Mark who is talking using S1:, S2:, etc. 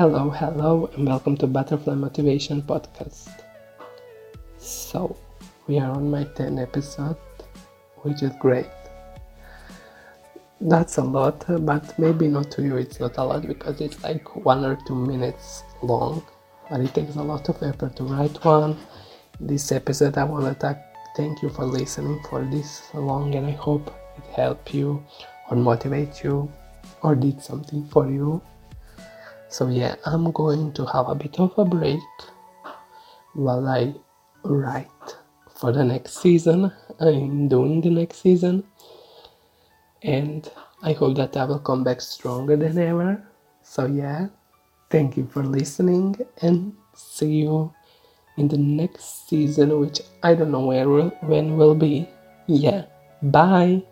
S1: Hello, hello, and welcome to Butterfly Motivation Podcast. So, we are on my 10th episode, which is great. That's a lot, but maybe not to you, it's not a lot because it's like one or two minutes long, but it takes a lot of effort to write one. This episode, I want to thank you for listening for this long, and I hope it helped you or motivate you or did something for you. So yeah, I'm going to have a bit of a break while I write for the next season. I'm doing the next season, and I hope that I will come back stronger than ever. So yeah, thank you for listening, and see you in the next season, which I don't know where when will be. Yeah, bye.